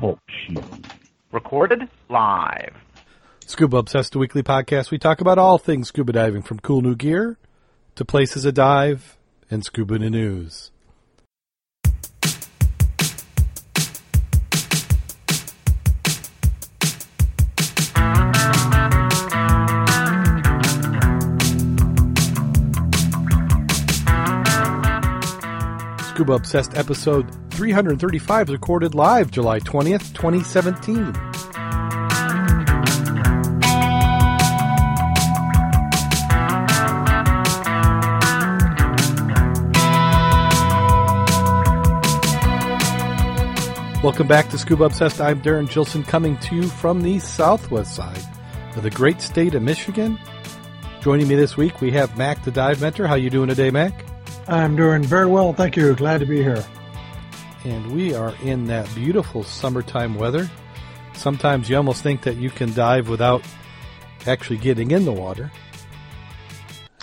Talk Show. Recorded live. Scuba Obsessed, weekly podcast. We talk about all things scuba diving, from cool new gear to places to dive and scuba news. Scuba Obsessed episode 335 recorded live July 20th, 2017. Welcome back to Scuba Obsessed. I'm Darren Gilson coming to you from the southwest side of the great state of Michigan. Joining me this week, we have Mac the Dive Mentor. How you doing today, Mac? I'm doing very well, thank you. Glad to be here. And we are in that beautiful summertime weather. Sometimes you almost think that you can dive without actually getting in the water.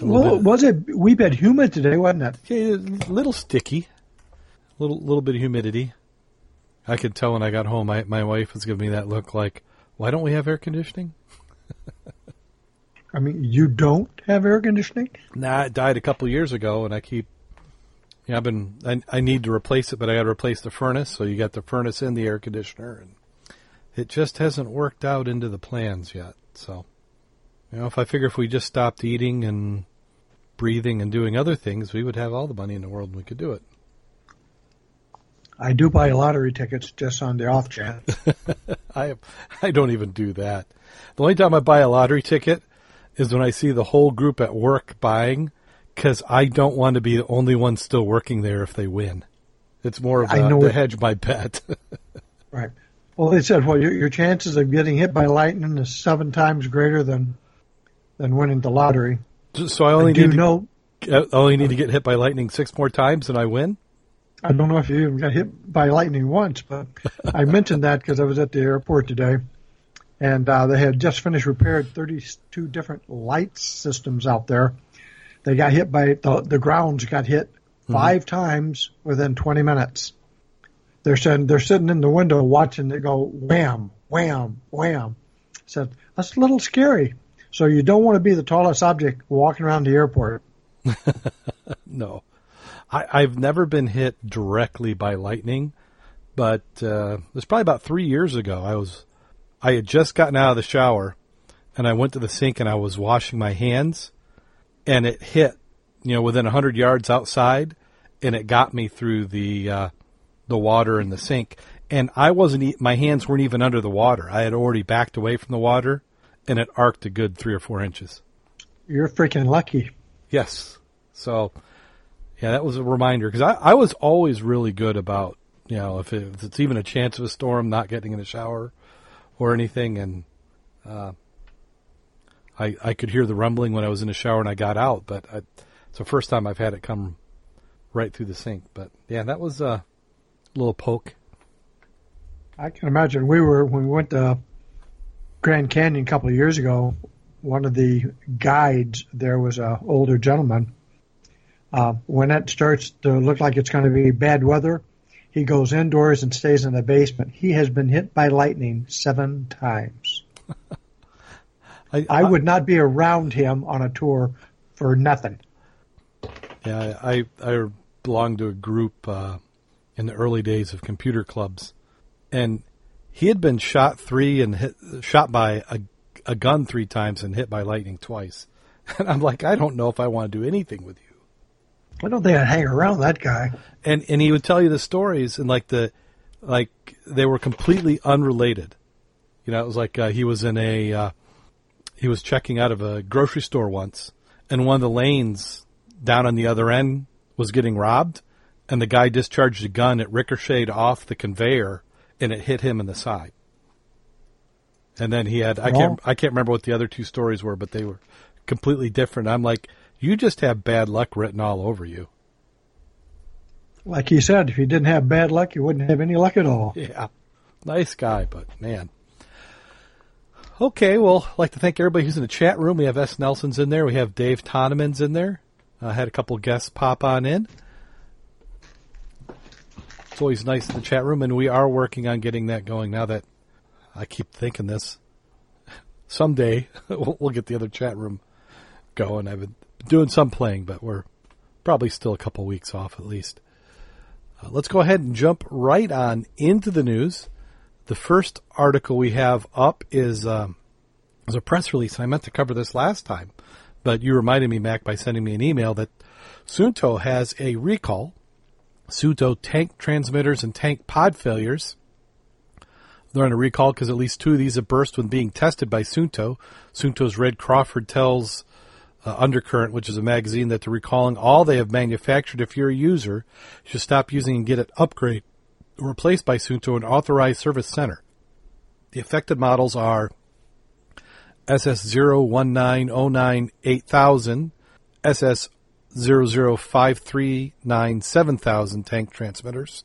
Well, bit- was it a wee bit humid today, wasn't it? Yeah, a little sticky, a little little bit of humidity. I could tell when I got home. My my wife was giving me that look like, "Why don't we have air conditioning?" I mean, you don't have air conditioning? Nah, it died a couple years ago, and I keep. Yeah, I've been. I, I need to replace it, but I got to replace the furnace. So you got the furnace and the air conditioner, and it just hasn't worked out into the plans yet. So, you know, if I figure if we just stopped eating and breathing and doing other things, we would have all the money in the world and we could do it. I do buy lottery tickets just on the off chance. I I don't even do that. The only time I buy a lottery ticket is when I see the whole group at work buying, because I don't want to be the only one still working there if they win. It's more of I a, know to hedge my bet. right. Well, they said, well, your, your chances of getting hit by lightning is seven times greater than than winning the lottery. so I only need to, know. I only need to get hit by lightning six more times and I win. I don't know if you even got hit by lightning once, but I mentioned that because I was at the airport today, and uh, they had just finished repaired 32 different light systems out there. They got hit by the the grounds got hit 5 times within 20 minutes. They're sitting they're sitting in the window watching it go wham wham wham. Said that's a little scary. So you don't want to be the tallest object walking around the airport. No, I, I've never been hit directly by lightning, but uh, it was probably about three years ago. I was, I had just gotten out of the shower, and I went to the sink and I was washing my hands, and it hit, you know, within a hundred yards outside, and it got me through the uh, the water in the sink, and I wasn't, e- my hands weren't even under the water. I had already backed away from the water, and it arced a good three or four inches. You're freaking lucky. Yes. So, yeah, that was a reminder because I, I was always really good about, you know, if, it, if it's even a chance of a storm, not getting in the shower or anything. And uh, I, I could hear the rumbling when I was in the shower and I got out, but I, it's the first time I've had it come right through the sink. But yeah, that was a little poke. I can imagine we were when we went to Grand Canyon a couple of years ago. One of the guides there was a older gentleman. Uh, when it starts to look like it's going to be bad weather, he goes indoors and stays in the basement. He has been hit by lightning seven times. I would not be around him on a tour for nothing. Yeah, I I belonged to a group uh, in the early days of computer clubs, and he had been shot three and hit, shot by a a gun three times and hit by lightning twice. And I'm like, I don't know if I want to do anything with you. I don't think I'd hang around that guy. And and he would tell you the stories and like the like they were completely unrelated. You know, it was like uh, he was in a uh, he was checking out of a grocery store once, and one of the lanes down on the other end was getting robbed, and the guy discharged a gun. It ricocheted off the conveyor, and it hit him in the side. And then he had I can't I can't remember what the other two stories were, but they were completely different. I'm like, you just have bad luck written all over you. Like he said, if you didn't have bad luck, you wouldn't have any luck at all. Yeah. Nice guy, but man. Okay, well, I'd like to thank everybody who's in the chat room. We have S. Nelson's in there. We have Dave Tonemans in there. I had a couple guests pop on in. It's always nice in the chat room, and we are working on getting that going now that I keep thinking this. Someday we'll, we'll get the other chat room going. I've been doing some playing, but we're probably still a couple weeks off at least. Uh, let's go ahead and jump right on into the news. The first article we have up is um, is a press release. I meant to cover this last time, but you reminded me, Mac, by sending me an email that Suunto has a recall. Suunto tank transmitters and tank pod failures. They're on a recall because at least two of these have burst when being tested by Suunto. Suunto's Red Crawford tells uh, Undercurrent, which is a magazine, that they're recalling all they have manufactured. If you're a user, you should stop using and get it upgrade replaced by Suunto an authorized service center. The affected models are SS019098000, SS005397000 tank transmitters,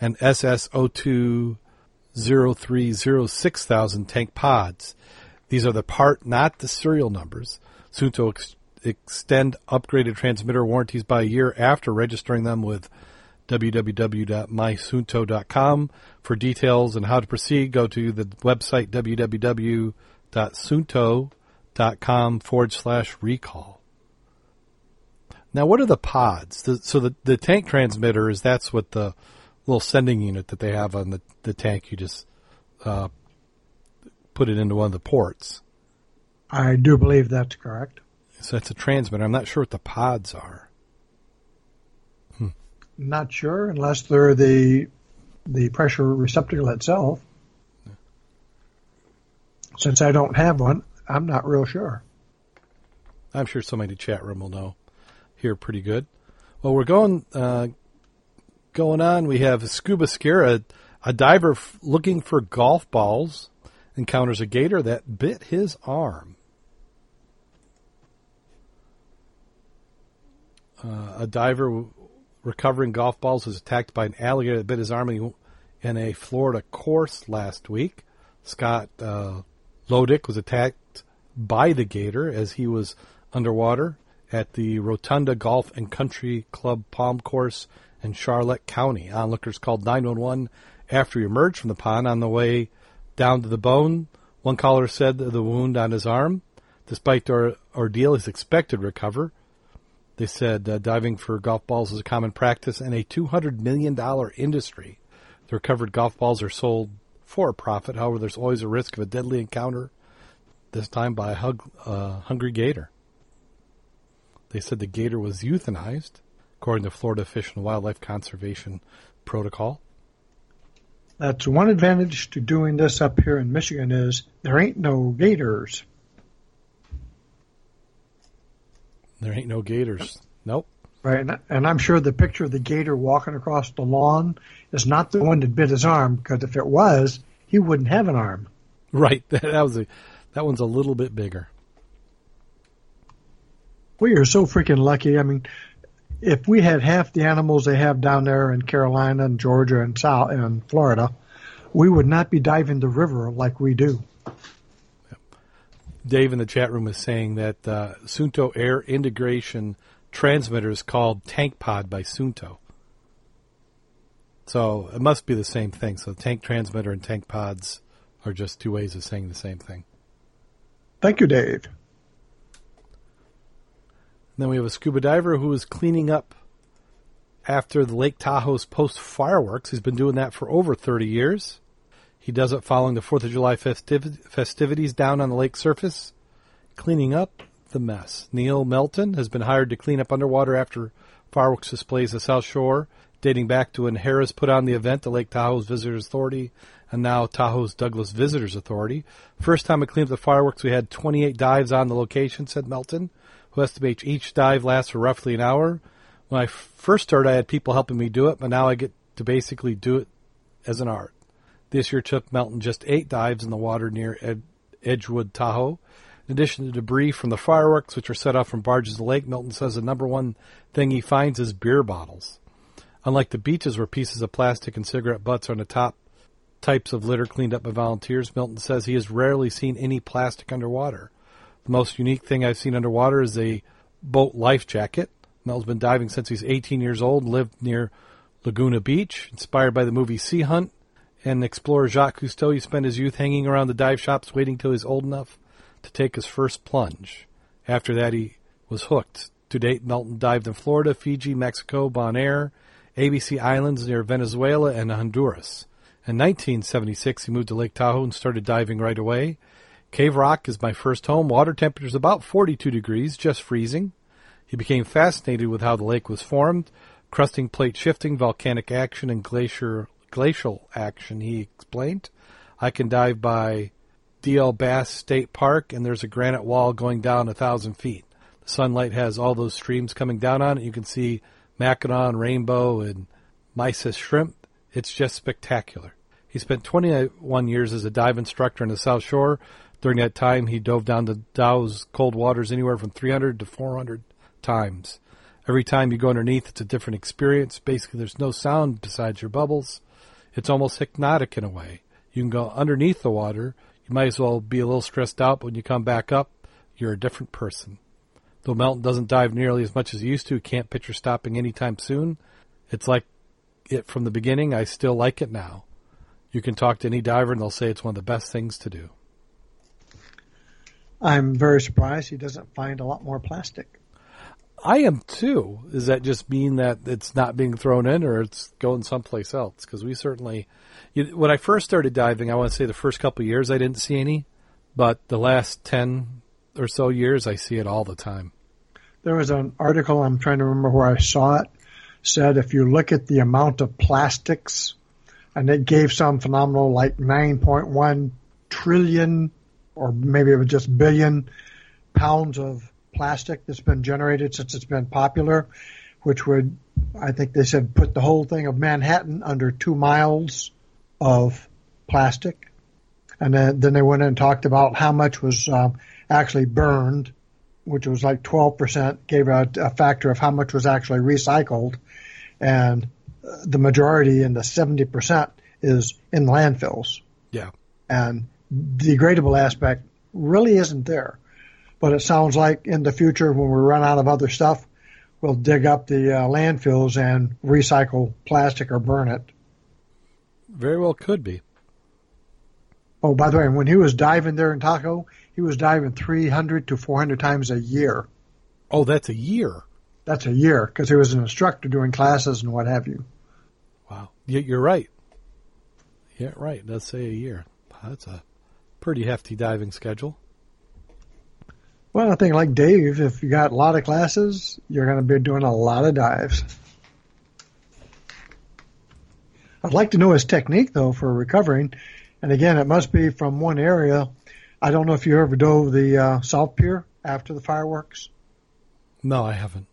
and SS020306,000 tank pods. These are the part, not the serial numbers. Suunto ex- extend upgraded transmitter warranties by a year after registering them with www.mysuunto.com. For details and how to proceed, go to the website www.suunto.com forward slash recall. Now, what are the pods? The, so the, the tank transmitter is that's what the little sending unit that they have on the, the tank. You just uh, put it into one of the ports. I do believe that's correct. So it's a transmitter. I'm not sure what the pods are. Not sure unless they're the the pressure receptacle itself. Since I don't have one, I'm not real sure. I'm sure somebody in the chat room will know here pretty good. Well, we're going uh, going on. We have Scuba Scare, a, a diver f- looking for golf balls, encounters a gator that bit his arm. Uh, a diver recovering golf balls was attacked by an alligator that bit his arm in a Florida course last week. Scott uh, Lodick was attacked by the gator as he was underwater at the Rotunda Golf and Country Club Palm Course in Charlotte County. Onlookers called 911 after he emerged from the pond on the way down to the bone. One caller said the wound on his arm. Despite the ordeal, is expected to recover. They said uh, diving for golf balls is a common practice in a $200 million industry. The recovered golf balls are sold for a profit. However, there's always a risk of a deadly encounter, this time by a hug, uh, hungry gator. They said the gator was euthanized, according to Florida Fish and Wildlife Conservation Protocol. That's one advantage to doing this up here in Michigan is there ain't no gators. There ain't no gators. Nope. Right, and, and I'm sure the picture of the gator walking across the lawn is not the one that bit his arm, because if it was, he wouldn't have an arm. Right. That was a, that one's a little bit bigger. We are so freaking lucky. I mean, if we had half the animals they have down there in Carolina and Georgia and South and Florida, we would not be diving the river like we do. Dave in the chat room is saying that uh, Suunto Air Integration transmitter is called Tank Pod by Suunto. So it must be the same thing. So tank transmitter and tank pods are just two ways of saying the same thing. Thank you, Dave. And then we have a scuba diver who is cleaning up after the Lake Tahoe's post fireworks. He's been doing that for over 30 years. He does it following the 4th of July festiv- festivities down on the lake surface, cleaning up the mess. Neil Melton has been hired to clean up underwater after fireworks displays at South Shore, dating back to when Harris put on the event, the Lake Tahoe's Visitors Authority, and now Tahoe's Douglas Visitors Authority. First time I cleaned up the fireworks, we had 28 dives on the location, said Melton, who estimates each dive lasts for roughly an hour. When I first started, I had people helping me do it, but now I get to basically do it as an art. This year took Melton just eight dives in the water near Ed- Edgewood, Tahoe. In addition to debris from the fireworks, which are set off from barges in the lake, Milton says the number one thing he finds is beer bottles. Unlike the beaches where pieces of plastic and cigarette butts are on the top types of litter cleaned up by volunteers, Milton says he has rarely seen any plastic underwater. The most unique thing I've seen underwater is a boat life jacket. Melton's been diving since he's 18 years old lived near Laguna Beach, inspired by the movie Sea Hunt, and explorer Jacques Cousteau, he spent his youth hanging around the dive shops waiting till he was old enough to take his first plunge. After that, he was hooked. To date, Melton dived in Florida, Fiji, Mexico, Bonaire, ABC Islands near Venezuela, and Honduras. In 1976, he moved to Lake Tahoe and started diving right away. Cave Rock is my first home. Water temperature is about 42 degrees, just freezing. He became fascinated with how the lake was formed, crusting plate shifting, volcanic action, and glacier glacial action, he explained. I can dive by D.L. Bliss State Park, and there's a granite wall going down a thousand feet. The sunlight has all those streams coming down on it. You can see Mackinaw, Rainbow, and Mysis shrimp. It's just spectacular. He spent 21 years as a dive instructor in the South Shore. During that time, he dove down the Dow's cold waters anywhere from 300 to 400 times. Every time you go underneath, it's a different experience. Basically, there's no sound besides your bubbles. It's almost hypnotic in a way. You can go underneath the water. You might as well be a little stressed out, but when you come back up, you're a different person. Though Melton doesn't dive nearly as much as he used to, can't picture stopping anytime soon. It's like it from the beginning. I still like it now. You can talk to any diver and they'll say it's one of the best things to do. I'm very surprised he doesn't find a lot more plastic. I am too. Does that just mean that it's not being thrown in or it's going someplace else? Because we certainly, you, when I first started diving, I want to say the first couple years I didn't see any, but the last 10 or so years I see it all the time. There was an article, I'm trying to remember where I saw it, said if you look at the amount of plastics, and it gave some phenomenal like 9.1 trillion or maybe it was just billion pounds of plastic that's been generated since it's been popular, which would, I think they said, put the whole thing of Manhattan under two miles of plastic. And then, then they went in and talked about how much was um, actually burned, which was like 12%, gave a, a factor of how much was actually recycled. And the majority in the 70% is in landfills. Yeah. And the degradable aspect really isn't there. But it sounds like in the future, when we run out of other stuff, we'll dig up the uh, landfills and recycle plastic or burn it. Very well could be. Oh, by the way, when he was diving there in Tahoe, he was diving 300 to 400 times a year. Oh, that's a year. That's a year because he was an instructor doing classes and what have you. Wow. You're right. Yeah, right. Let's say a year. That's a pretty hefty diving schedule. Well, I think like Dave, if you got a lot of classes, you're going to be doing a lot of dives. I'd like to know his technique though for recovering. And again, it must be from one area. I don't know if you ever dove the uh, South Pier after the fireworks. No, I haven't.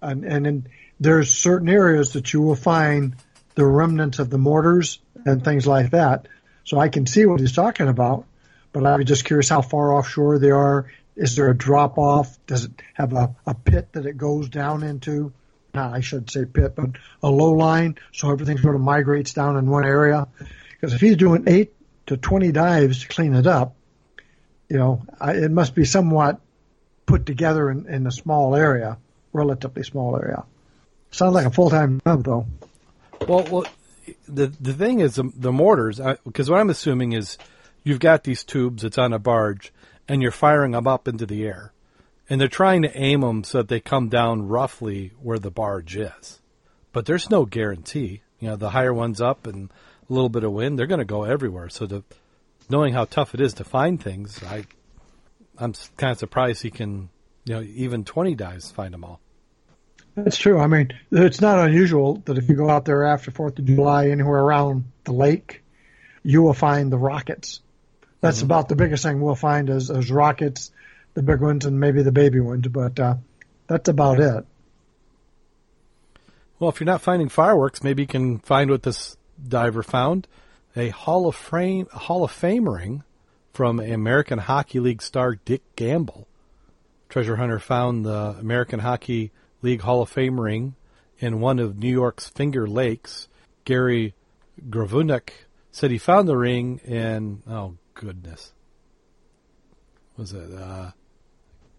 And and in, there's certain areas that you will find the remnants of the mortars and things like that. So I can see what he's talking about, but I'm just curious how far offshore they are is there a drop off? Does it have a, a pit that it goes down into? No, I should say pit, but a low line, so everything sort of migrates down in one area. Because if he's doing eight to twenty dives to clean it up, you know, I, it must be somewhat put together in, in a small area, relatively small area. Sounds like a full time job, though. Well, well, the the thing is the, the mortars, because what I'm assuming is you've got these tubes. It's on a barge and you're firing them up into the air. And they're trying to aim them so that they come down roughly where the barge is. But there's no guarantee. You know, the higher one's up and a little bit of wind, they're going to go everywhere. So the, knowing how tough it is to find things, I, I'm kind of surprised he can, you know, even 20 dives find them all. That's true. I mean, it's not unusual that if you go out there after Fourth of July, anywhere around the lake, you will find the rockets that's mm-hmm. about the biggest thing we'll find is, is rockets, the big ones, and maybe the baby ones. But uh, that's about it. Well, if you're not finding fireworks, maybe you can find what this diver found: a Hall of Fame Hall of Fame ring from American Hockey League star Dick Gamble. Treasure hunter found the American Hockey League Hall of Fame ring in one of New York's Finger Lakes. Gary Gravunek said he found the ring in oh goodness. Was it uh,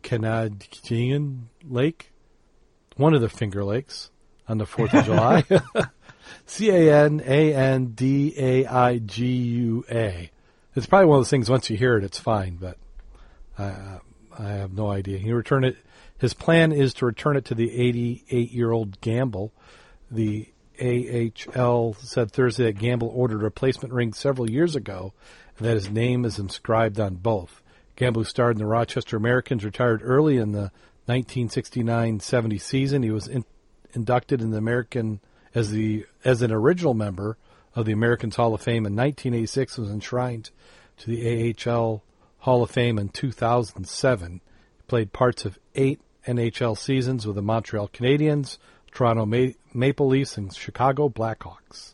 Canadian Lake? One of the Finger Lakes on the 4th of July. C A N A N D A I G U A. It's probably one of those things. Once you hear it, it's fine, but I, I have no idea. He returned it. His plan is to return it to the 88-year-old Gamble. The AHL said Thursday that Gamble ordered a replacement ring several years ago, and that his name is inscribed on both. Gamble, starred in the Rochester Americans, retired early in the 1969-70 season. He was in, inducted in the American as the as an original member of the Americans Hall of Fame in 1986. Was enshrined to the AHL Hall of Fame in 2007. He played parts of eight NHL seasons with the Montreal Canadiens, Toronto Ma- Maple Leafs, and Chicago Blackhawks.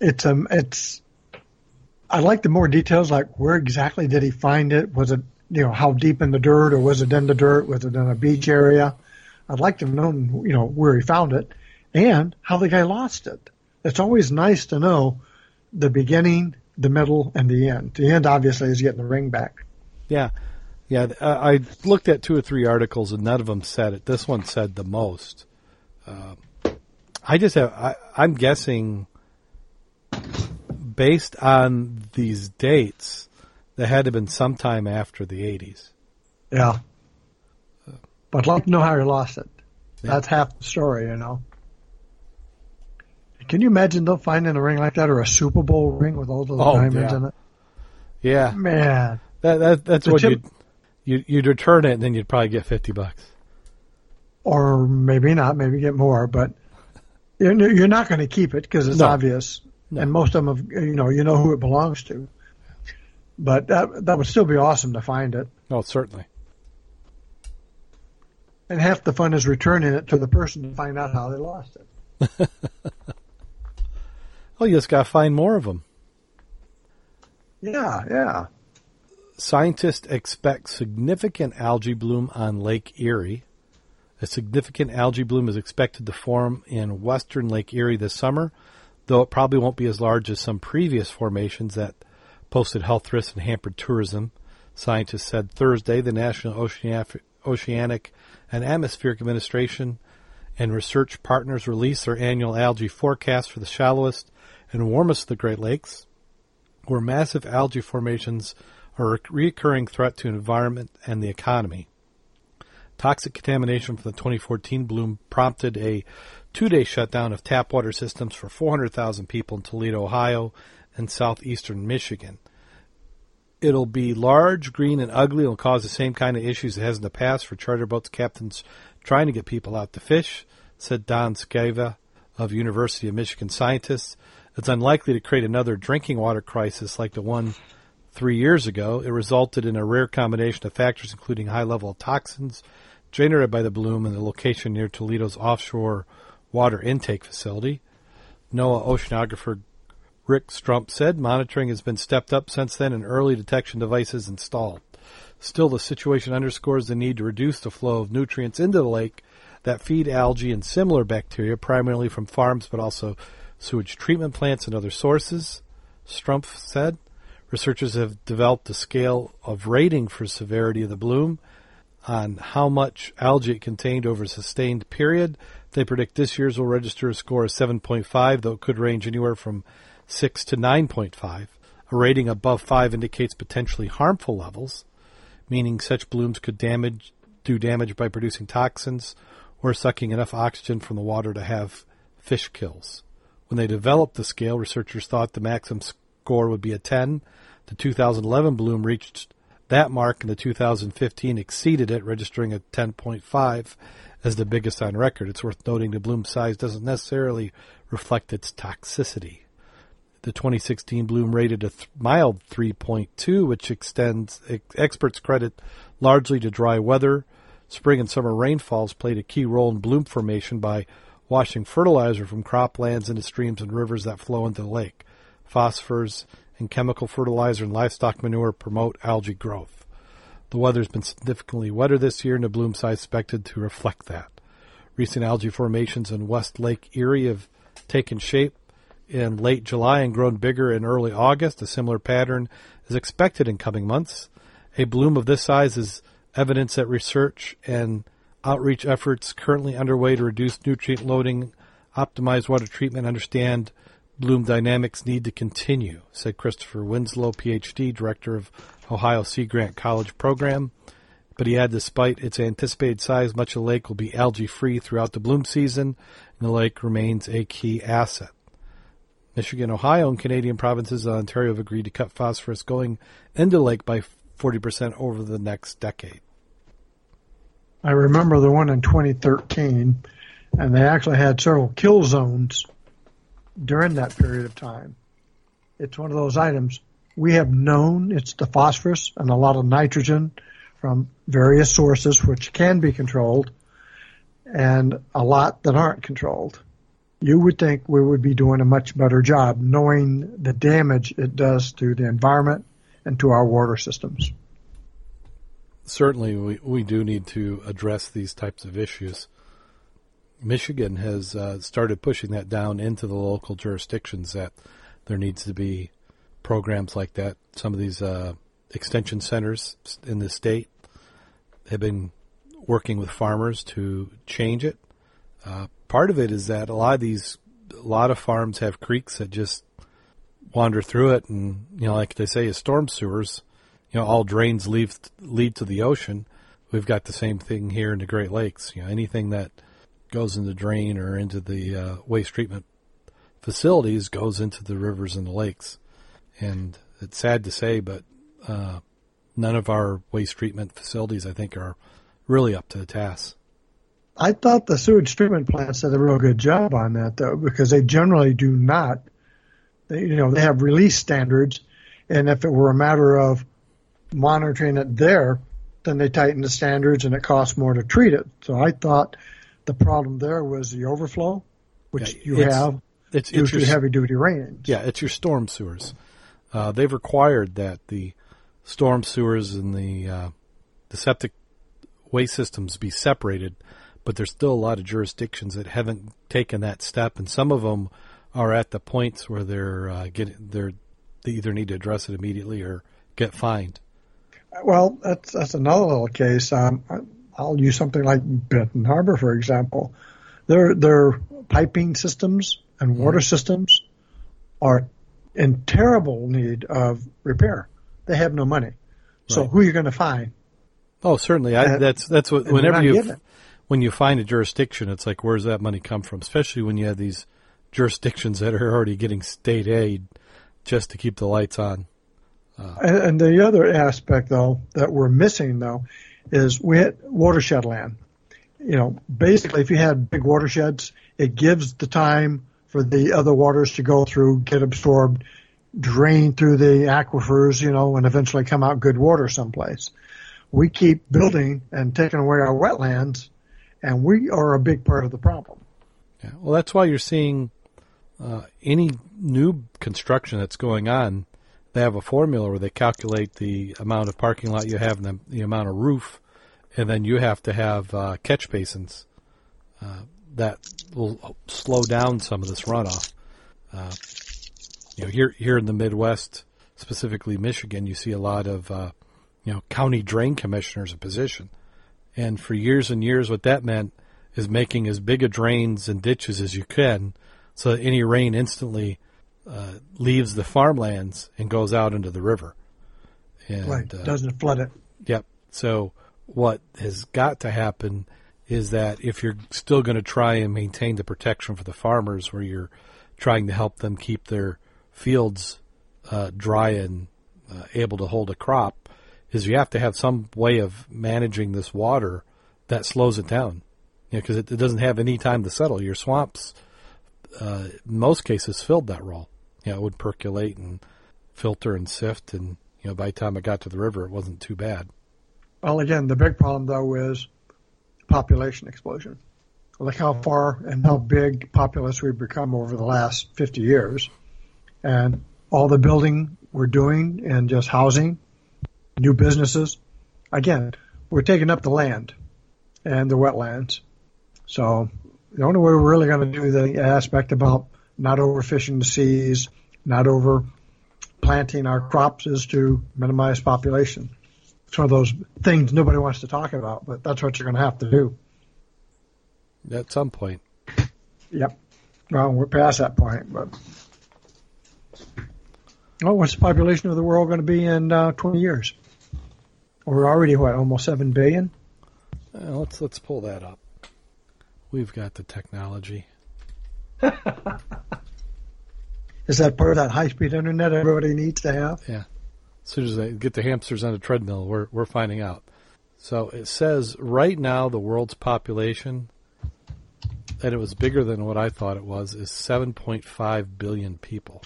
It's um, it's. I like the more details, like where exactly did he find it? Was it you know how deep in the dirt, or was it in the dirt? Was it in a beach area? I'd like to know you know where he found it, and how the guy lost it. It's always nice to know the beginning, the middle, and the end. The end obviously is getting the ring back. Yeah, yeah. Uh, I looked at two or three articles, and none of them said it. This one said the most. Uh, I just have. I, I'm guessing based on these dates, that had to have been sometime after the 80s. Yeah. But I'd like to know how he lost it. Yeah. That's half the story, you know. Can you imagine though finding a ring like that or a Super Bowl ring with all those oh, diamonds yeah. in it? Yeah, man, that, that that's what you'd, you'd you'd return it and then you'd probably get fifty bucks, or maybe not, maybe get more, but you're you're not going to keep it because it's no. obvious, no. and most of them, have, you know, you know who it belongs to. But that that would still be awesome to find it. Oh, certainly. And half the fun is returning it to the person to find out how they lost it. well, you just got to find more of them. Yeah, yeah. Scientists expect significant algae bloom on Lake Erie. A significant algae bloom is expected to form in western Lake Erie this summer, though it probably won't be as large as some previous formations that posted health risks and hampered tourism. Scientists said Thursday the National Oceanic and Atmospheric Administration and research partners released their annual algae forecast for the shallowest and warmest of the Great Lakes, where massive algae formations are a recurring threat to environment and the economy. Toxic contamination from the 2014 bloom prompted a two-day shutdown of tap water systems for 400,000 people in Toledo, Ohio, and southeastern Michigan. It'll be large, green, and ugly. It'll cause the same kind of issues it has in the past for charter boats captains trying to get people out to fish, said Don Scavia of University of Michigan scientists. It's unlikely to create another drinking water crisis like the one three years ago. It resulted in a rare combination of factors, including high level toxins generated by the bloom and the location near Toledo's offshore water intake facility. NOAA oceanographer Rick Stumpf said monitoring has been stepped up since then and early detection devices installed. Still, the situation underscores the need to reduce the flow of nutrients into the lake that feed algae and similar bacteria, primarily from farms but also sewage treatment plants and other sources. Stumpf said researchers have developed a scale of rating for severity of the bloom on how much algae it contained over a sustained period. They predict this year's will register a score of 7.5, though it could range anywhere from 6 to 9.5. A rating above 5 indicates potentially harmful levels, meaning such blooms could damage do damage by producing toxins or sucking enough oxygen from the water to have fish kills. When they developed the scale, researchers thought the maximum score would be a 10. The 2011 bloom reached that mark, and the 2015 exceeded it, registering a 10.5 as the biggest on record. It's worth noting the bloom size doesn't necessarily reflect its toxicity. The 2016 bloom rated a th- mild 3.2, which extends ex- experts credit largely to dry weather. Spring and summer rainfalls played a key role in bloom formation by washing fertilizer from croplands into streams and rivers that flow into the lake. Phosphorus and chemical fertilizer and livestock manure promote algae growth. The weather has been significantly wetter this year, and the bloom size expected to reflect that. Recent algae formations in West Lake Erie have taken shape in late July and grown bigger in early August. A similar pattern is expected in coming months. A bloom of this size is evidence that research and outreach efforts currently underway to reduce nutrient loading optimize water treatment, understand bloom dynamics need to continue, said Christopher Winslow, PhD, director of Ohio Sea Grant College program. But he added, despite its anticipated size, much of the lake will be algae free throughout the bloom season, and the lake remains a key asset. Michigan, Ohio, and Canadian provinces of Ontario have agreed to cut phosphorus going into the lake by 40% over the next decade. I remember the one in 2013, and they actually had several kill zones during that period of time. It's one of those items we have known it's the phosphorus and a lot of nitrogen from various sources which can be controlled and a lot that aren't controlled. You would think we would be doing a much better job knowing the damage it does to the environment and to our water systems. Certainly, we, we do need to address these types of issues. Michigan has uh, started pushing that down into the local jurisdictions that there needs to be programs like that. Some of these uh, extension centers in the state have been working with farmers to change it. Uh, part of it is that a lot of these, a lot of farms have creeks that just wander through it, and you know, like they say, is storm sewers. You know, all drains lead lead to the ocean. We've got the same thing here in the Great Lakes. You know, anything that goes in the drain or into the uh, waste treatment facilities goes into the rivers and the lakes. And it's sad to say, but uh, none of our waste treatment facilities, I think, are really up to the task. I thought the sewage treatment plants did a real good job on that, though, because they generally do not. They, you know, they have release standards, and if it were a matter of monitoring it there, then they tighten the standards, and it costs more to treat it. So I thought the problem there was the overflow, which yeah, you have it's, due it's to heavy duty rains. Yeah, it's your storm sewers. Uh, they've required that the storm sewers and the uh, the septic waste systems be separated, but there's still a lot of jurisdictions that haven't taken that step, and some of them are at the points where they're uh, getting they're they either need to address it immediately or get fined. Well, that's that's another little case. Um, I'll use something like Benton Harbor, for example. Their their piping systems and water mm-hmm. systems are in terrible need of repair. They have no money. So who are you going to find? Oh, certainly. I, that's that's what whenever you when you find a jurisdiction, it's like where's that money come from? Especially when you have these jurisdictions that are already getting state aid just to keep the lights on. Uh, and, and the other aspect, though, that we're missing, though, is we had watershed land. You know, basically, if you had big watersheds, it gives the time for the other waters to go through, get absorbed, drain through the aquifers, you know, and eventually come out good water someplace. We keep building and taking away our wetlands, and we are a big part of the problem. Yeah, well, that's why you're seeing uh, any new construction that's going on they have a formula where they calculate the amount of parking lot you have and the, the amount of roof, and then you have to have uh, catch basins uh, that will slow down some of this runoff. Uh, you know, here here in the Midwest, specifically Michigan, you see a lot of uh, you know county drain commissioners in position, and for years and years, what that meant is making as big a drains and ditches as you can, so that any rain instantly uh, leaves the farmlands and goes out into the river. And, right, uh, doesn't flood it. Yep. So what has got to happen is that if you're still going to try and maintain the protection for the farmers, where you're trying to help them keep their fields uh, dry and uh, able to hold a crop, is you have to have some way of managing this water that slows it down. Because you know, it, it, doesn't have any time to settle. Your swamps, uh, most cases, filled that role you know, it would percolate and filter and sift, and you know, by the time it got to the river, it wasn't too bad. Well, again, the big problem though is population explosion. Look how far and how big populous we've become over the last 50 years, and all the building we're doing and just housing, new businesses. Again, we're taking up the land and the wetlands. So the only way we're really going to do the aspect about not overfishing the seas, not over planting our crops is to minimize population. It's one of those things nobody wants to talk about, but that's what you're going to have to do. At some point. Yep. Well, we're past that point, but. Oh, what's the population of the world going to be in uh, 20 years? We're already, what, almost 7 billion? Uh, let's let's pull that up. We've got the technology. Is that part of that high speed internet everybody needs to have? Yeah. As soon as they get the hamsters on a treadmill, we're we're finding out. So it says right now the world's population, and it was bigger than what I thought it was, is 7.5 billion people.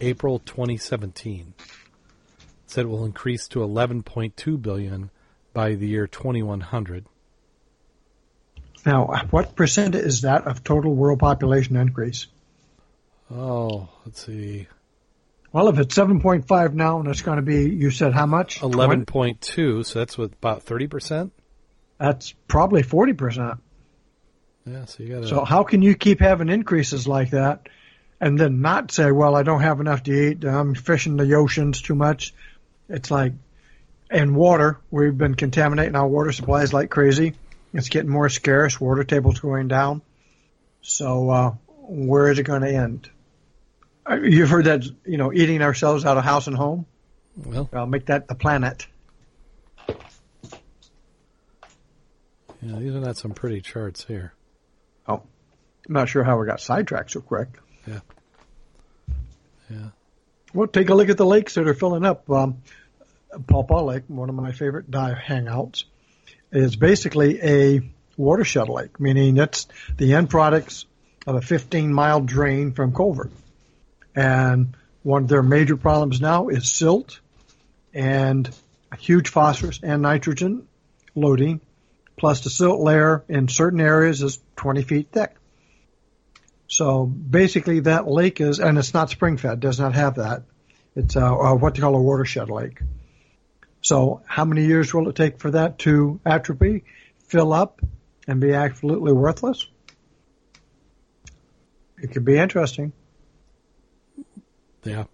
April 2017 said it will increase to 11.2 billion by the year 2100. Now, what percent is that of total world population increase? Oh, let's see. Well, if it's 7.5 now and it's going to be, you said how much? 11.2, so that's what, about 30%? That's probably 40%. Yeah, so you got to. So how can you keep having increases like that and then not say, well, I don't have enough to eat, I'm fishing the oceans too much? It's like, and water, we've been contaminating our water supplies like crazy. It's getting more scarce, water table's going down. So, uh, where is it going to end? Uh, You've heard that, you know, eating ourselves out of house and home. well, I'll make that the planet. yeah, these are not some pretty charts here. Oh, I'm not sure how we got sidetracked so quick. Yeah. Yeah. Well, take a look at the lakes that are filling up. Um, Paw Paw Lake, one of my favorite dive hangouts, is basically a watershed lake, meaning it's the end products of a 15 mile drain from Culver. And one of their major problems now is silt and huge phosphorus and nitrogen loading, plus the silt layer in certain areas is 20 feet thick. So basically, that lake is, and it's not spring fed, does not have that. It's uh, uh, what they call a watershed lake. So how many years will it take for that to atrophy, fill up, and be absolutely worthless? It could be interesting. Yeah.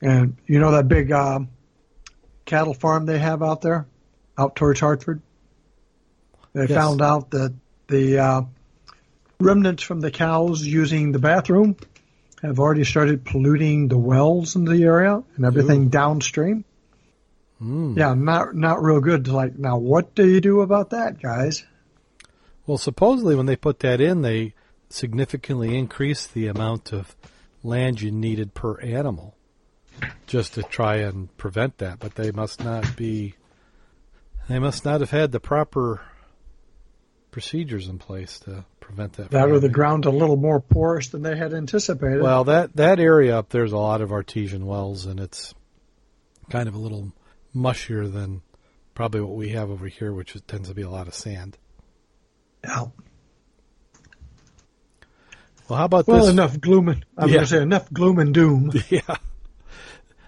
And you know that big um, cattle farm they have out there, out towards Hartford. They Yes. found out that the uh, remnants from the cows using the bathroom have already started polluting the wells in the area and everything Ooh. downstream. Mm. Yeah, not not real good. Like now, what do you do about that, guys? Well, supposedly when they put that in, they significantly increased the amount of land you needed per animal just to try and prevent that. But they must not be, they must not have had the proper procedures in place to prevent that. That or the ground a little more porous than they had anticipated. Well, that that area up there's a lot of artesian wells, and it's kind of a little mushier than probably what we have over here, which is, tends to be a lot of sand. Well, how about Well, this? enough gloom and I'm Yeah. going to say enough gloom and doom. Yeah.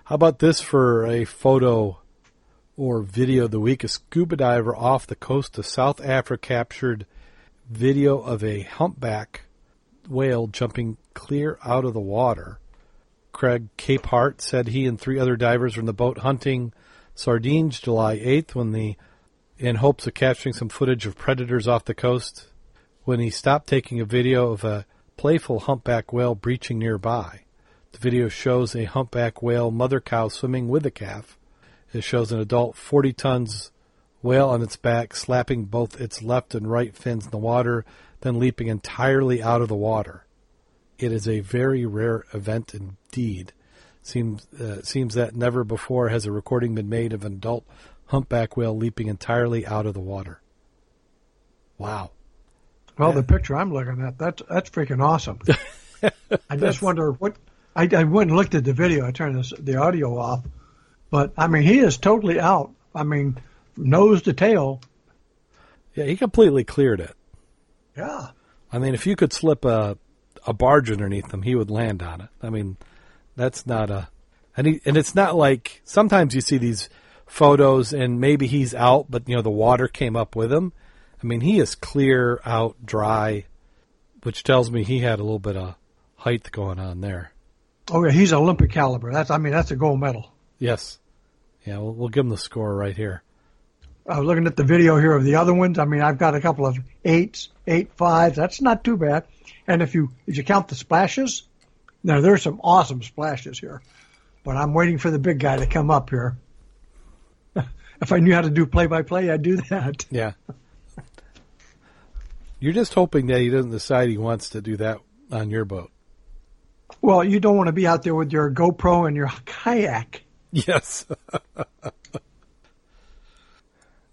How about this for a photo or video of the week? A scuba diver off the coast of South Africa captured video of a humpback whale jumping clear out of the water. Craig Capehart said he and three other divers were in the boat hunting sardines July 8th when the in hopes of capturing some footage of predators off the coast when he stopped taking a video of a playful humpback whale breaching nearby. The video shows a humpback whale mother cow swimming with a calf. It shows an adult 40 tons whale on its back slapping both its left and right fins in the water, then leaping entirely out of the water. It is a very rare event indeed. Seems uh, seems that never before has a recording been made of an adult humpback whale leaping entirely out of the water. Wow. Well, Yeah. the picture I'm looking at, that's that's freaking awesome. I just wonder what I, I went and looked at the video. I turned this, the audio off, but I mean, he is totally out. I mean, nose to tail. Yeah, he completely cleared it. Yeah. I mean, if you could slip a a barge underneath him, he would land on it. I mean, that's not a and he, and it's not like sometimes you see these photos and maybe he's out, but you know the water came up with him. I mean, he is clear out, dry, which tells me he had a little bit of height going on there. Oh yeah, he's Olympic caliber. That's I mean, that's a gold medal. Yes, yeah, we'll, we'll give him the score right here. I was looking at the video here of the other ones. I mean, I've got a couple of eights, eight fives. That's not too bad. And if you if you count the splashes, now there's some awesome splashes here. But I'm waiting for the big guy to come up here. if I knew how to do play by play, I'd do that. Yeah. You're just hoping that he doesn't decide he wants to do that on your boat. Well, you don't want to be out there with your GoPro and your kayak. Yes.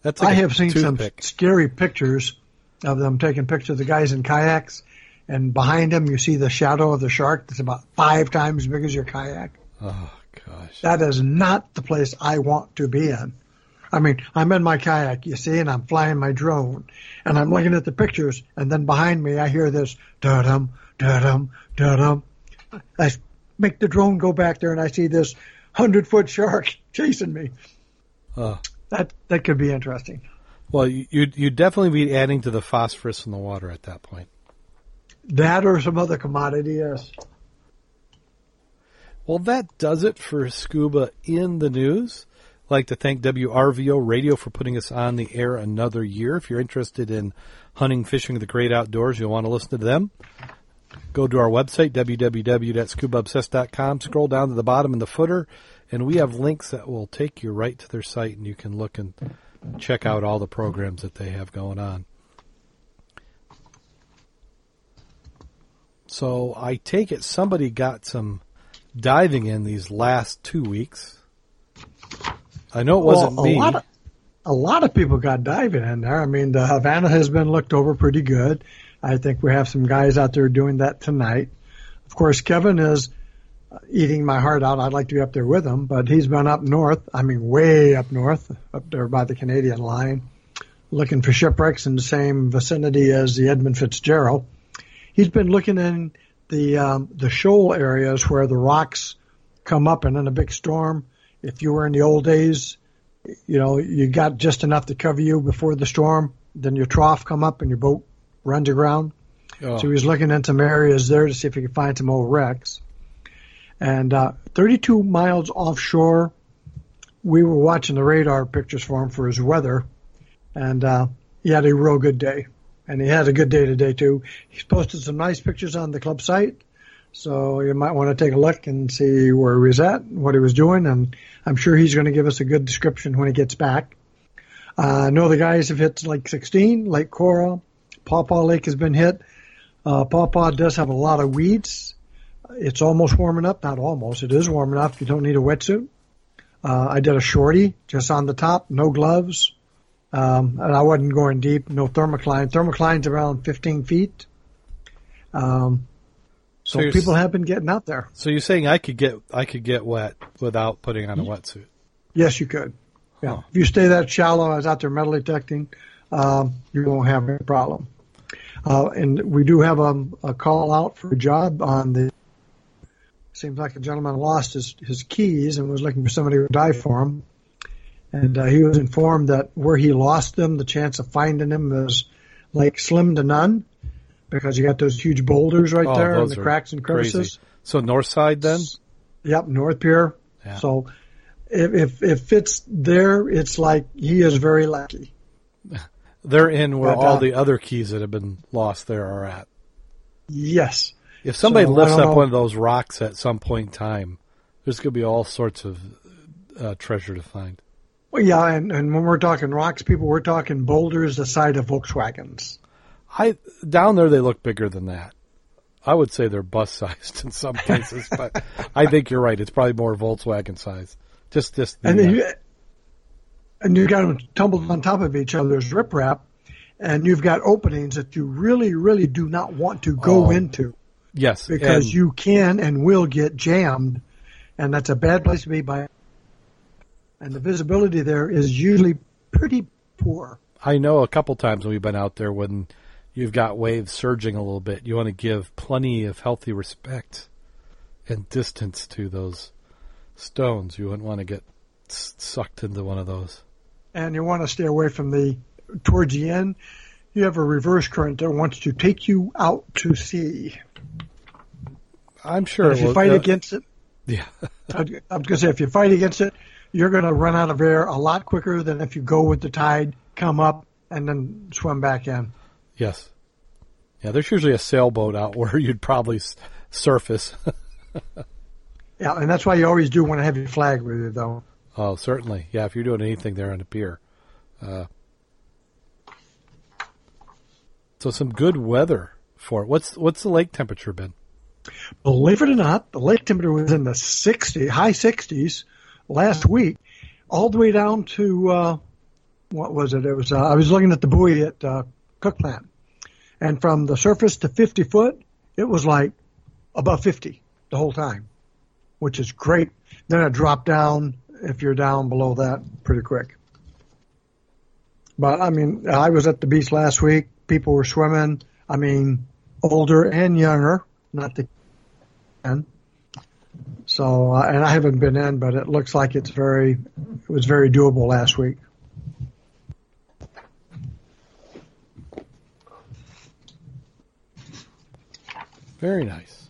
That's I like a have seen some scary pictures of them taking pictures of the guys in kayaks, and behind him you see the shadow of the shark that's about five times as big as your kayak. Oh gosh. That is not the place I want to be in. I mean, I'm in my kayak, you see, and I'm flying my drone, and I'm looking at the pictures, and then behind me I hear this da dum da dum da dum. I make the drone go back there, and I see this hundred foot shark chasing me. Oh. That that could be interesting. Well, you you'd definitely be adding to the phosphorus in the water at that point. That or some other commodity, yes. Well, that does it for scuba in the news. I'd like to thank WRVO Radio for putting us on the air another year. If you're interested in hunting, fishing, the great outdoors, you'll want to listen to them. Go to our website, www.scubaobsessed.com. Scroll down to the bottom in the footer, and we have links that will take you right to their site, and you can look and check out all the programs that they have going on. So I take it somebody got some diving in these last two weeks. I know it wasn't well, a me. Lot of, a lot of people got diving in there. I mean, the Havana has been looked over pretty good. I think we have some guys out there doing that tonight. Of course, Kevin is eating my heart out. I'd like to be up there with him, but he's been up north. I mean, way up north, up there by the Canadian line, looking for shipwrecks in the same vicinity as the Edmund Fitzgerald. He's been looking in the um, the shoal areas where the rocks come up, and in a big storm, if you were in the old days, you know, you got just enough to cover you before the storm. Then your trough come up and your boat runs aground. Oh, So he was looking in some areas there to see if he could find some old wrecks. And uh, 32 miles offshore, we were watching the radar pictures for him for his weather, and uh, he had a real good day. And he had a good day today too. He's posted some nice pictures on the club site, so you might want to take a look and see where he was at, what he was doing, and I'm sure he's going to give us a good description when he gets back. Uh, I know the guys have hit Lake 16, Lake Coral, Pawpaw Lake has been hit. Uh, Pawpaw does have a lot of weeds. It's almost warming up. Not almost. It is warm enough. You don't need a wetsuit. Uh, I did a shorty just on the top, no gloves. Um, and I wasn't going deep, no thermocline. Thermocline's around 15 feet. Um, so So people have been getting out there. so you're saying I could get I could get wet without putting on a wetsuit? Yes, you could. Yeah. Huh. If you stay that shallow, I was out there metal detecting, um, you won't have any problem. Uh, and we do have a, a call out for a job on the. Seems like a gentleman lost his, his keys and was looking for somebody to dive for him. And uh, he was informed that where he lost them, the chance of finding them is like slim to none because you got those huge boulders right Oh, there and the cracks and crazy. crevices. So north side then? Yep, North Pier. Yeah. So if, if if it's there, it's like he is very lucky. They're in where But, all uh, the other keys that have been lost there are at. Yes. If somebody So, lifts up know. one of those rocks at some point in time, there's going to be all sorts of uh, treasure to find. Well, yeah, and, and when we're talking rocks, people, we're talking boulders the size of Volkswagens. I down there they look bigger than that. I would say they're bus sized in some cases, but I think you're right. It's probably more Volkswagen size. Just this. the, And then uh, you, and you got them tumbled on top of each other's riprap, and you've got openings that you really, really do not want to go Oh, into yes, because you can and will get jammed, and that's a bad place to be by. And the visibility there is usually pretty poor. I know a couple times when we've been out there when you've got waves surging a little bit, you want to give plenty of healthy respect and distance to those stones. You wouldn't want to get sucked into one of those. and you want to stay away from the towards the end. You have a reverse current that wants to take you out to sea. I'm sure. if you will- fight uh, against it, yeah, I I was going to say if you fight against it, you're going to run out of air a lot quicker than if you go with the tide, come up, and then swim back in. Yes. Yeah, there's usually a sailboat out where you'd probably s- surface. Yeah, and that's why you always do want to have your flag with you, though. oh, certainly. Yeah, if you're doing anything there on the pier. Uh, so some good weather for it. What's what's the lake temperature been? Believe it or not, the lake temperature was in the 60, high 60s last week, all the way down to uh, what was it? It was uh, I was looking at the buoy at uh, Cook Plant, and from the surface to 50 foot, it was like above 50 the whole time, which is great. Then it dropped down if you're down below that pretty quick. But I mean, I was at the beach last week. People were swimming. I mean, older and younger, not the in. So, uh, and I haven't been in, but it looks like it's very, it was very doable last week. Very nice.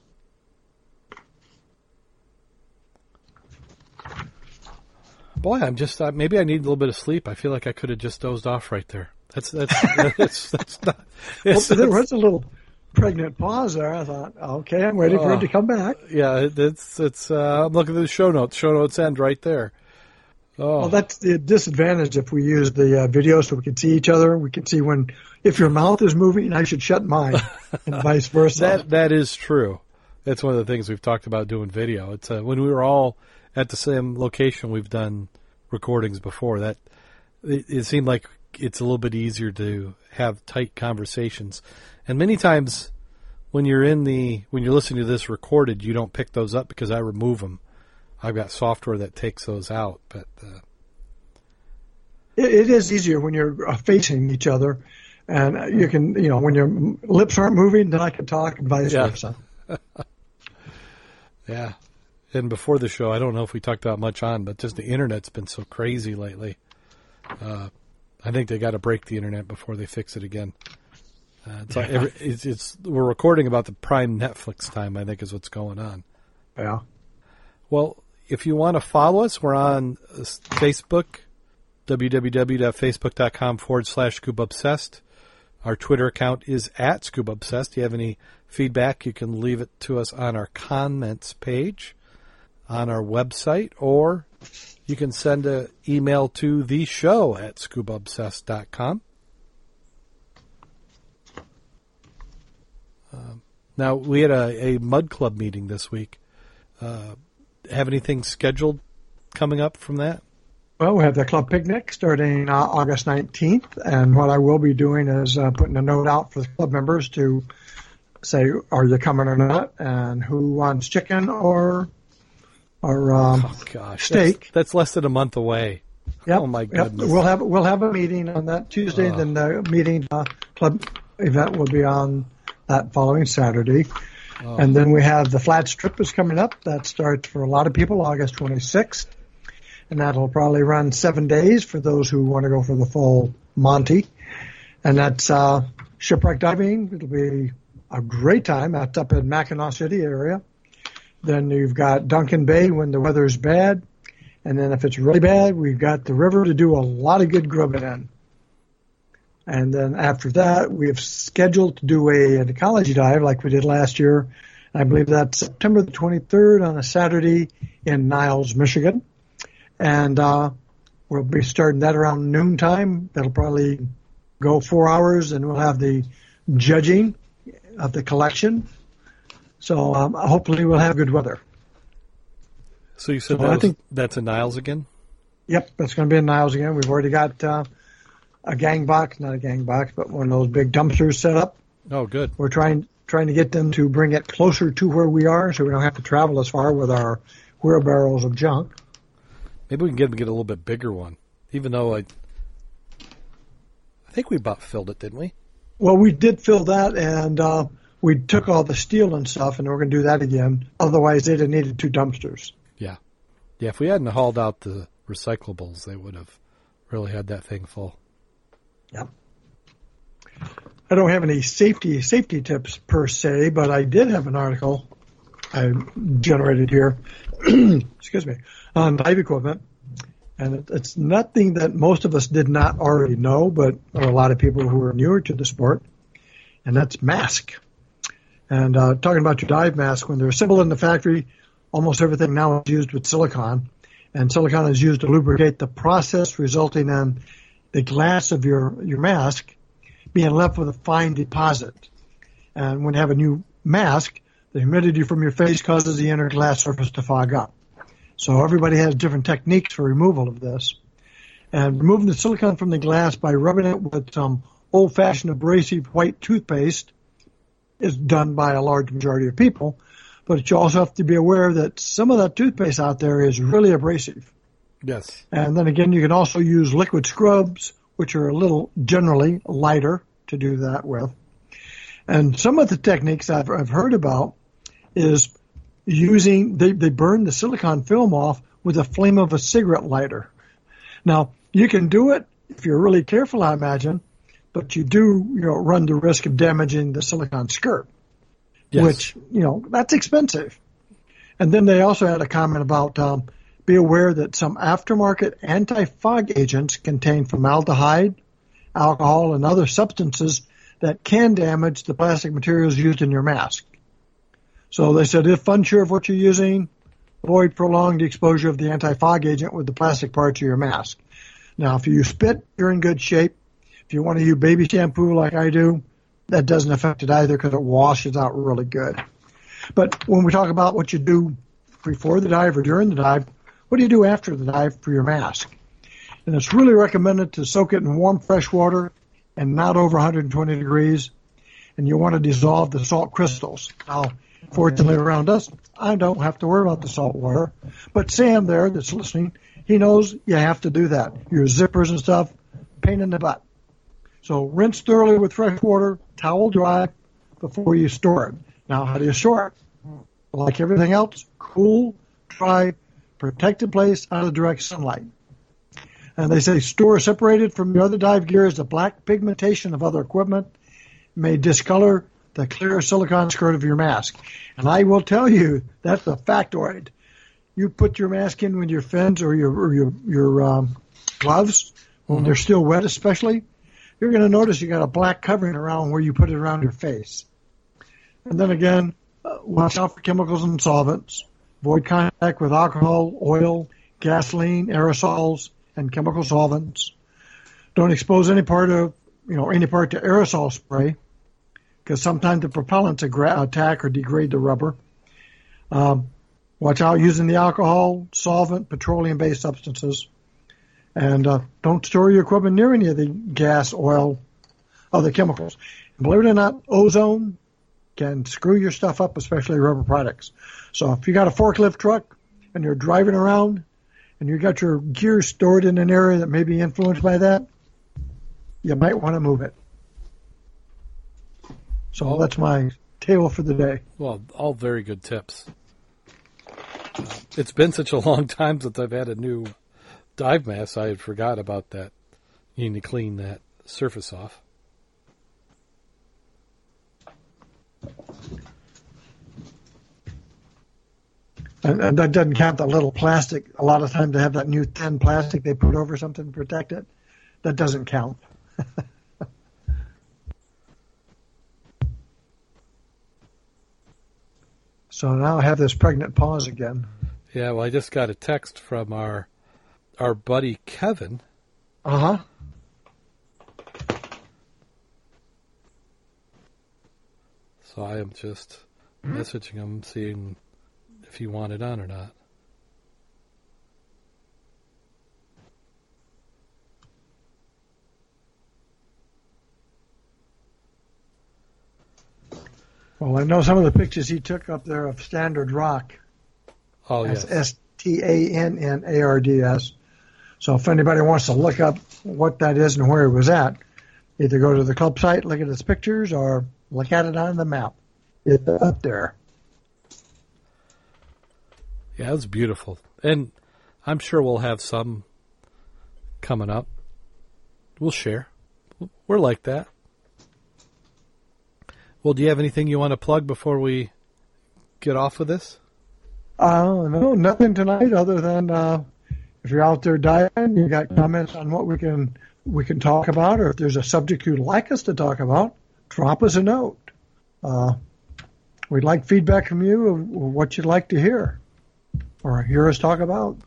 Boy, I'm just uh, maybe I need a little bit of sleep. I feel like I could have just dozed off right there. That's that's that's, that's not. Well, It's, there was a little pregnant pause there. I thought, okay, I'm waiting for it to come back. yeah, it's it's. Uh, I'm looking at the show notes. Show notes end right there. Oh, Well, that's the disadvantage if we use the uh, video so we can see each other. We can see when, if your mouth is moving, I should shut mine, and vice versa. that that is true. That's one of the things we've talked about doing video. It's uh, when we were all at the same location. We've done recordings before. That it, it seemed like it's a little bit easier to have tight conversations, and many times when you're in the when you're listening to this recorded, you don't pick those up because I remove them. I've got software that takes those out, but uh, it, it is easier when you're uh, facing each other, and uh, you can, you know, when your lips aren't moving, then I can talk, and vice Yeah. versa. yeah. And before the show, I don't know if we talked about much on, but just the internet's been so crazy lately. Uh, I think they got to break the internet before they fix it again. Uh, it's, like every, it's, it's we're recording about the prime Netflix time. I think is what's going on. Yeah. Well, if you want to follow us, we're on uh, Facebook, www.facebook.com forward slash Scuba Obsessed. Our Twitter account is at Scuba Obsessed. you have any feedback, you can leave it to us on our comments page on our website, or you can send an email to the show at scubaobsessed.com. Um, now, we had a, a Mud Club meeting this week. Uh, have anything scheduled coming up from that? Well, we have the club picnic starting uh, August 19th, and what I will be doing is uh, putting a note out for the club members to say, are you coming or not, and who wants chicken or or um, Oh gosh, Steak. That's, that's less than a month away. Yep, Oh, my yep. goodness. We'll have we'll have a meeting on that Tuesday. Then the meeting uh, club event will be on that following Saturday, Oh. and then we have the flat strip is coming up. That starts for a lot of people August 26th, and that'll probably run seven days for those who want to go for the full Monty. And that's uh, shipwreck diving. It'll be a great time. That's up in Mackinaw City area. Then you've got Duncan Bay when the weather's bad. And then if it's really bad, we've got the river to do a lot of good grubbing in. And then after that, we have scheduled to do a, an ecology dive like we did last year. I believe that's September the 23rd on a Saturday in Niles, Michigan. And uh, we'll be starting that around noontime. That'll probably go four hours, and we'll have the judging of the collection. So um, hopefully we'll have good weather. So you said So that I was- think- that's in Niles again? Yep, that's going to be in Niles again. We've already got uh, a gang box, not a gang box, but one of those big dumpsters set up. Oh, good. We're trying trying to get them to bring it closer to where we are, so we don't have to travel as far with our wheelbarrows of junk. Maybe we can get them to get a little bit bigger one. Even though I, I think we about filled it, didn't we? Well, we did fill that, and uh, we took all the steel and stuff, and we're going to do that again. Otherwise, they'd have needed two dumpsters. Yeah. Yeah. If we hadn't hauled out the recyclables, they would have really had that thing full. Yep. I don't have any safety safety tips per se, but I did have an article I generated here. excuse me on dive equipment, And it, it's nothing that most of us did not already know, but a lot of people who are newer to the sport, and that's mask. And uh, talking about your dive mask, when they're assembled in the factory, almost everything now is used with silicon, and silicon is used to lubricate the process, resulting in the glass of your your mask being left with a fine deposit. And when you have a new mask, the humidity from your face causes the inner glass surface to fog up. So everybody has different techniques for removal of this. And removing the silicon from the glass by rubbing it with some old-fashioned abrasive white toothpaste is done by a large majority of people. But you also have to be aware that some of that toothpaste out there is really abrasive. Yes. And then again, you can also use liquid scrubs, which are a little generally lighter to do that with. And some of the techniques I've, I've heard about is using, they, they burn the silicon film off with the flame of a cigarette lighter. Now, you can do it if you're really careful, I imagine, but you do, you know, run the risk of damaging the silicon skirt, Yes. which, you know, that's expensive. And then they also had a comment about, um, be aware that some aftermarket anti-fog agents contain formaldehyde, alcohol, and other substances that can damage the plastic materials used in your mask. So they said if unsure of what you're using, avoid prolonged exposure of the anti-fog agent with the plastic parts of your mask. Now, if you spit, you're in good shape. If you want to use baby shampoo like I do, that doesn't affect it either because it washes out really good. But when we talk about what you do before the dive or during the dive, what do you do after the dive for your mask? And it's really recommended to soak it in warm, fresh water and not over 120 degrees. And you want to dissolve the salt crystals. Now, fortunately around us, I don't have to worry about the salt water. But Sam there that's listening, he knows you have to do that. Your zippers and stuff, pain in the butt. So rinse thoroughly with fresh water, towel dry before you store it. Now, how do you store it? Like everything else, cool, dry, protected place out of direct sunlight. And they say store separated from your other dive gear is the black pigmentation of other equipment may discolor the clear silicone skirt of your mask. And I will tell you, that's a factoid. You put your mask in with your fins or your or your your um, gloves when they're still wet, especially. You're going to notice you got a black covering around where you put it around your face. And then again, uh, watch out for chemicals and solvents. Avoid contact with alcohol, oil, gasoline, aerosols, and chemical solvents. Don't expose any part of, you know, any part to aerosol spray because sometimes the propellants attack or degrade the rubber. Um, watch out using the alcohol, solvent, petroleum-based substances. And uh, don't store your equipment near any of the gas, oil, other chemicals. And believe it or not, ozone can screw your stuff up, especially rubber products. So if you got a forklift truck and you're driving around and you got your gear stored in an area that may be influenced by that, you might want to move it. So that's my tale for the day. Well, all very good tips. It's been such a long time since I've had a new dive mask. I had forgot about that. You need to clean that surface off. And, and that doesn't count the little plastic. A lot of times they have that new thin plastic they put over something to protect it. That doesn't count. so now I have this pregnant pause again. Yeah, well, I just got a text from our our buddy Kevin. Uh huh. So I am just messaging him, seeing if he wanted on or not. Well, I know some of the pictures he took up there of Stannard Rock. Oh That's yes, S T A N N A R D S. So if anybody wants to look up what that is and where it was at, either go to the club site, look at its pictures, or look at it on the map. It's up there. yeah, it's beautiful, and I'm sure we'll have some coming up. We'll share. We're like that. Well, do you have anything you want to plug before we get off with this? Uh, no, nothing tonight other than uh, if you're out there diving, you got comments on what we can we can talk about, or if there's a subject you'd like us to talk about, drop us a note. Uh, we'd like feedback from you of what you'd like to hear or hear us talk about.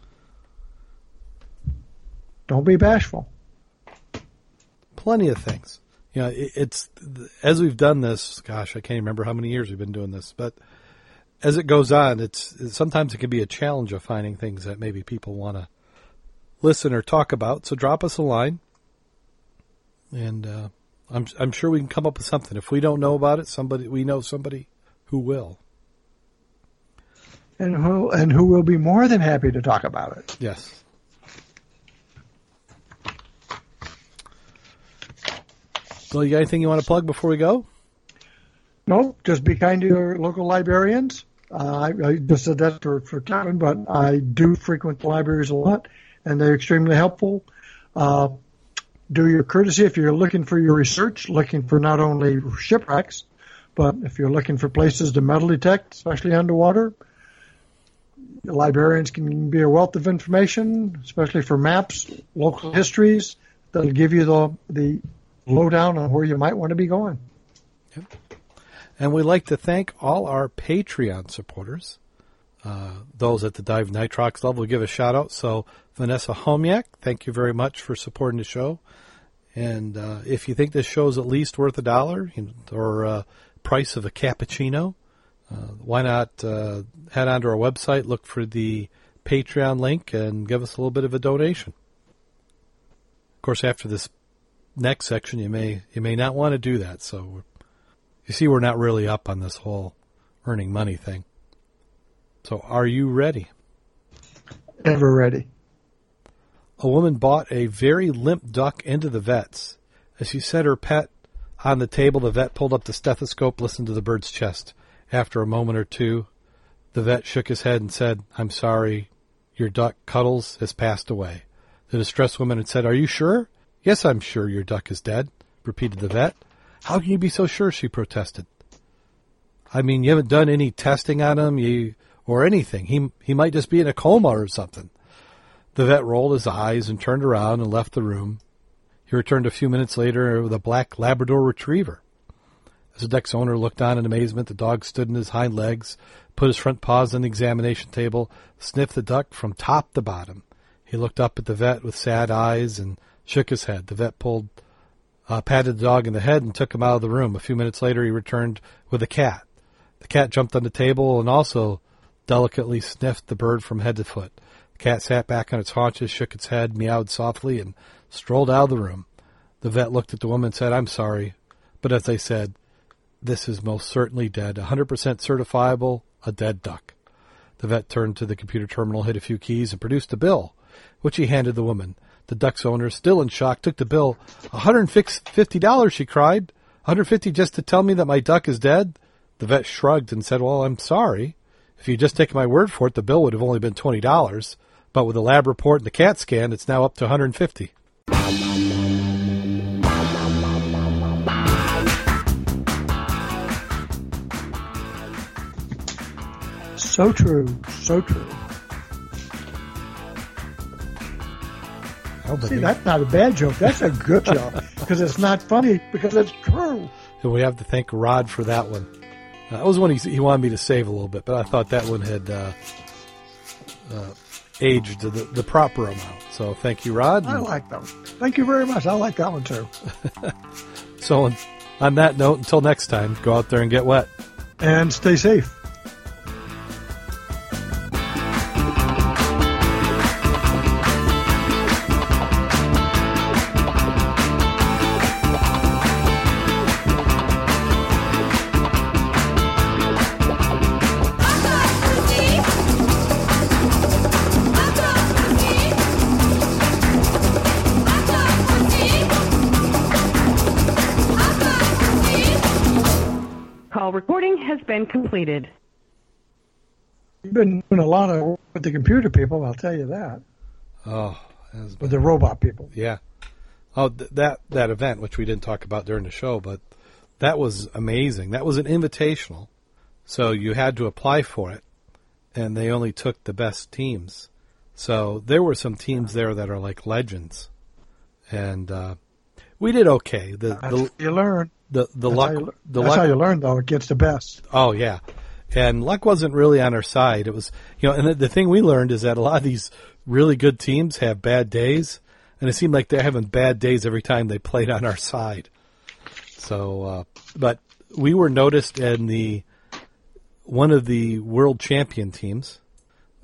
Don't be bashful. Plenty of things. You know, it, it's as we've done this. Gosh, I can't remember how many years we've been doing this, but as it goes on, it's sometimes it can be a challenge of finding things that maybe people want to listen or talk about. So drop us a line, and uh, I'm I'm sure we can come up with something. If we don't know about it, somebody we know somebody who will, and who and who will be more than happy to talk about it. Yes. So, you got anything you want to plug before we go? No, just be kind to your local librarians. Uh, I, I, just said that for, for Kevin, but I do frequent the libraries a lot, and they're extremely helpful. Uh, do your courtesy if you're looking for your research, looking for not only shipwrecks, but if you're looking for places to metal detect, especially underwater, librarians can be a wealth of information, especially for maps, local histories that'll give you the the lowdown on where you might want to be going. Yep. And we'd like to thank all our Patreon supporters. Uh, those at the Dive Nitrox level give a shout out. So, Vanessa Homiak, thank you very much for supporting the show. And uh, if you think this show is at least worth a dollar or uh, price of a cappuccino, uh, why not uh, head onto our website, look for the Patreon link, and give us a little bit of a donation. Of course, after this next section, you may you may not want to do that. So, you see, we're not really up on this whole earning money thing. So, are you ready? Ever ready. A woman bought a very limp duck into the vet's. As she set her pet on the table, the vet pulled up the stethoscope, listened to the bird's chest. After a moment or two, the vet shook his head and said, I'm sorry, your duck, Cuddles, has passed away. The distressed woman had said, Are you sure? Yes, I'm sure your duck is dead, repeated the vet. How can you be so sure? she protested. I mean, you haven't done any testing on him, you, or anything. He, he might just be in a coma or something. The vet rolled his eyes and turned around and left the room. He returned a few minutes later with a black Labrador retriever. As the duck's owner looked on in amazement, the dog stood on his hind legs, put his front paws on the examination table, sniffed the duck from top to bottom. He looked up at the vet with sad eyes and shook his head. The vet pulled, uh, patted the dog in the head and took him out of the room. A few minutes later, he returned with a cat. The cat jumped on the table and also delicately sniffed the bird from head to foot The cat sat back on its haunches, shook its head, meowed softly, and strolled out of the room. The vet looked at the woman and said, I'm sorry, but as I said, this is most certainly dead. 100% certifiable, a dead duck. The vet turned to the computer terminal, hit a few keys, and produced a bill, which he handed the woman. The duck's owner, still in shock, took the bill. $150, she cried. 150 just to tell me that my duck is dead? The vet shrugged and said, Well, I'm sorry. If you just take my word for it, the bill would have only been $20. But with the lab report and the CAT scan, it's now up to 150. So true, so true. Oh, See, that's not a bad joke. That's a good joke because it's not funny because it's true. And we have to thank Rod for that one. Uh, that was one he, he wanted me to save a little bit, but I thought that one had uh, uh, aged the, the proper amount. So thank you, Rod. I like that one. Thank you very much. I like that one too. so on, on that note, until next time, go out there and get wet. And stay safe. Completed. You've been doing a lot of work with the computer people, I'll tell you that. Oh, with the robot people. Yeah. Oh, th- that that event, which we didn't talk about during the show, but that was amazing. That was an invitational, so you had to apply for it, and they only took the best teams. So there were some teams there that are like legends, and uh, we did okay. The the you learn. the, the That's, luck how you, the that's luck how you learn, though. It gets the best. Oh yeah, and luck wasn't really on our side. It was you know, and the, the thing we learned is that a lot of these really good teams have bad days, and it seemed like they're having bad days every time they played on our side. So, uh, but we were noticed in the one of the world champion teams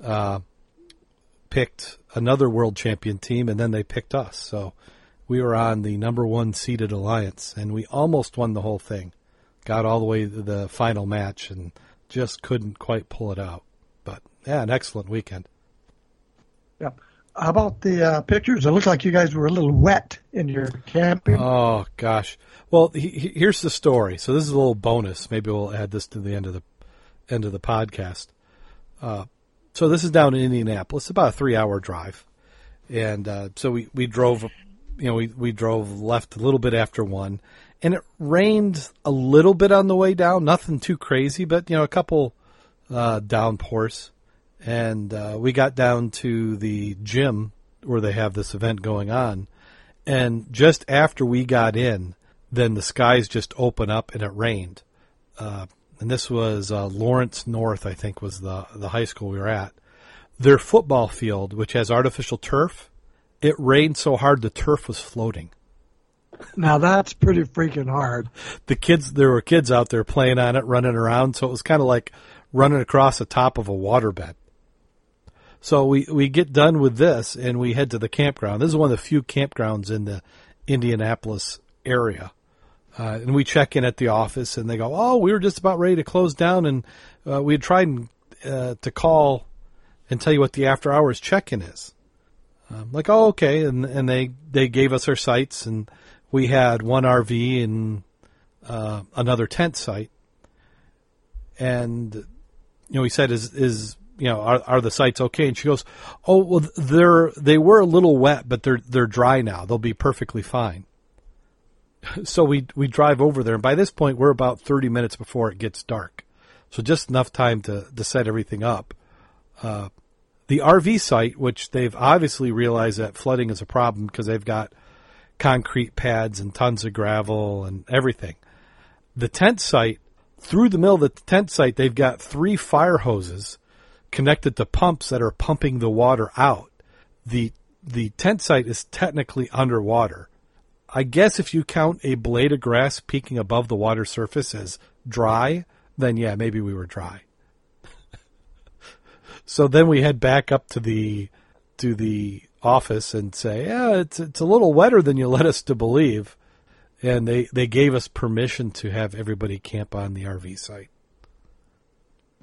uh, picked another world champion team, and then they picked us. So we were on the number one seeded alliance, and we almost won the whole thing. Got all the way to the final match, and just couldn't quite pull it out. But yeah, an excellent weekend. Yeah. How about the uh, pictures? It looked like you guys were a little wet in your camping. Oh gosh. Well, he, he- here's the story. So this is a little bonus. Maybe we'll add this to the end of the end of the podcast. Uh, so this is down in Indianapolis, about a three-hour drive, and uh, so we we drove. You know, we we drove left a little bit after one, and it rained a little bit on the way down. Nothing too crazy, but you know, a couple uh, downpours. And uh, we got down to the gym where they have this event going on, and just after we got in, then the skies just open up and it rained. Uh, and this was uh, Lawrence North, I think, was the the high school we were at. Their football field, which has artificial turf, it rained so hard the turf was floating. Now that's pretty freaking hard. The kids, there were kids out there playing on it, running around, so it was kind of like running across the top of a waterbed. So we, we get done with this and we head to the campground. This is one of the few campgrounds in the Indianapolis area. Uh, and we check in at the office and they go, Oh, we were just about ready to close down and uh, we had tried uh, to call and tell you what the after hours check in is. Um, like, oh, okay. And, and they, they gave us our sites and we had one RV and uh, another tent site. And, you know, he said, is, is, you know, are, are the sites okay? And she goes, oh, well, they're, they were a little wet, but they're, they're dry now. They'll be perfectly fine. so we, we drive over there. And by this point, we're about 30 minutes before it gets dark. So just enough time to, to set everything up. Uh, the RV site, which they've obviously realized that flooding is a problem because they've got concrete pads and tons of gravel and everything. The tent site, through the middle of the tent site, they've got three fire hoses connected to pumps that are pumping the water out. The the tent site is technically underwater. I guess if you count a blade of grass peeking above the water surface as dry, then yeah, maybe we were dry. So then we head back up to the to the office and say, "Yeah, it's it's a little wetter than you led us to believe." And they they gave us permission to have everybody camp on the RV site.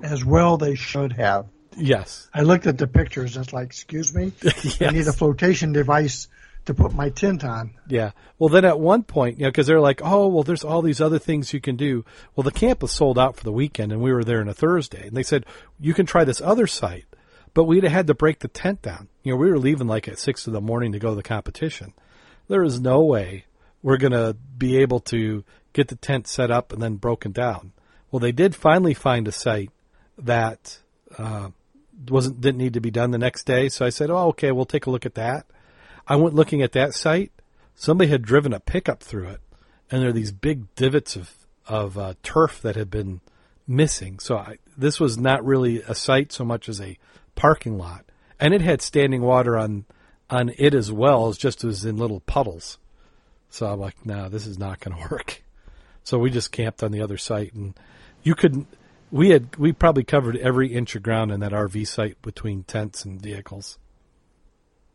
As well, they should have. Yes. I looked at the pictures. It's like, excuse me, I need a flotation device to put my tent on. Yeah. Well, then at one point, you know, because they're like, oh, well, there's all these other things you can do. Well, the camp was sold out for the weekend, and we were there on a Thursday, and they said you can try this other site, but we'd have had to break the tent down. You know, we were leaving like at six in the morning to go to the competition. There is no way we're gonna be able to get the tent set up and then broken down. Well, they did finally find a site that uh, wasn't didn't need to be done the next day. So I said, "Oh, okay, we'll take a look at that." I went looking at that site. Somebody had driven a pickup through it, and there are these big divots of of uh, turf that had been missing. So I, this was not really a site so much as a parking lot, and it had standing water on on it as well as just as in little puddles. So I'm like, no, this is not going to work. So we just camped on the other site, and you couldn't. We had we probably covered every inch of ground in that RV site between tents and vehicles.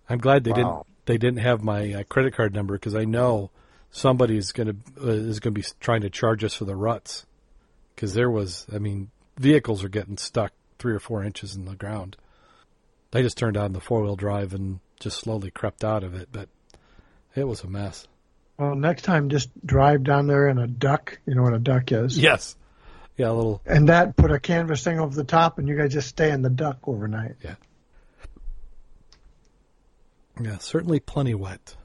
I'm glad they Wow. didn't they didn't have my uh, credit card number because I know somebody is going to uh, is going to be trying to charge us for the ruts because there was I mean vehicles are getting stuck three or four inches in the ground. I just turned on the four wheel drive and just slowly crept out of it, but it was a mess. Well, next time, just drive down there in a duck. You know what a duck is? Yes, yeah, a little And that put a canvas thing over the top, and you guys just stay in the duck overnight. Yeah, certainly plenty wet.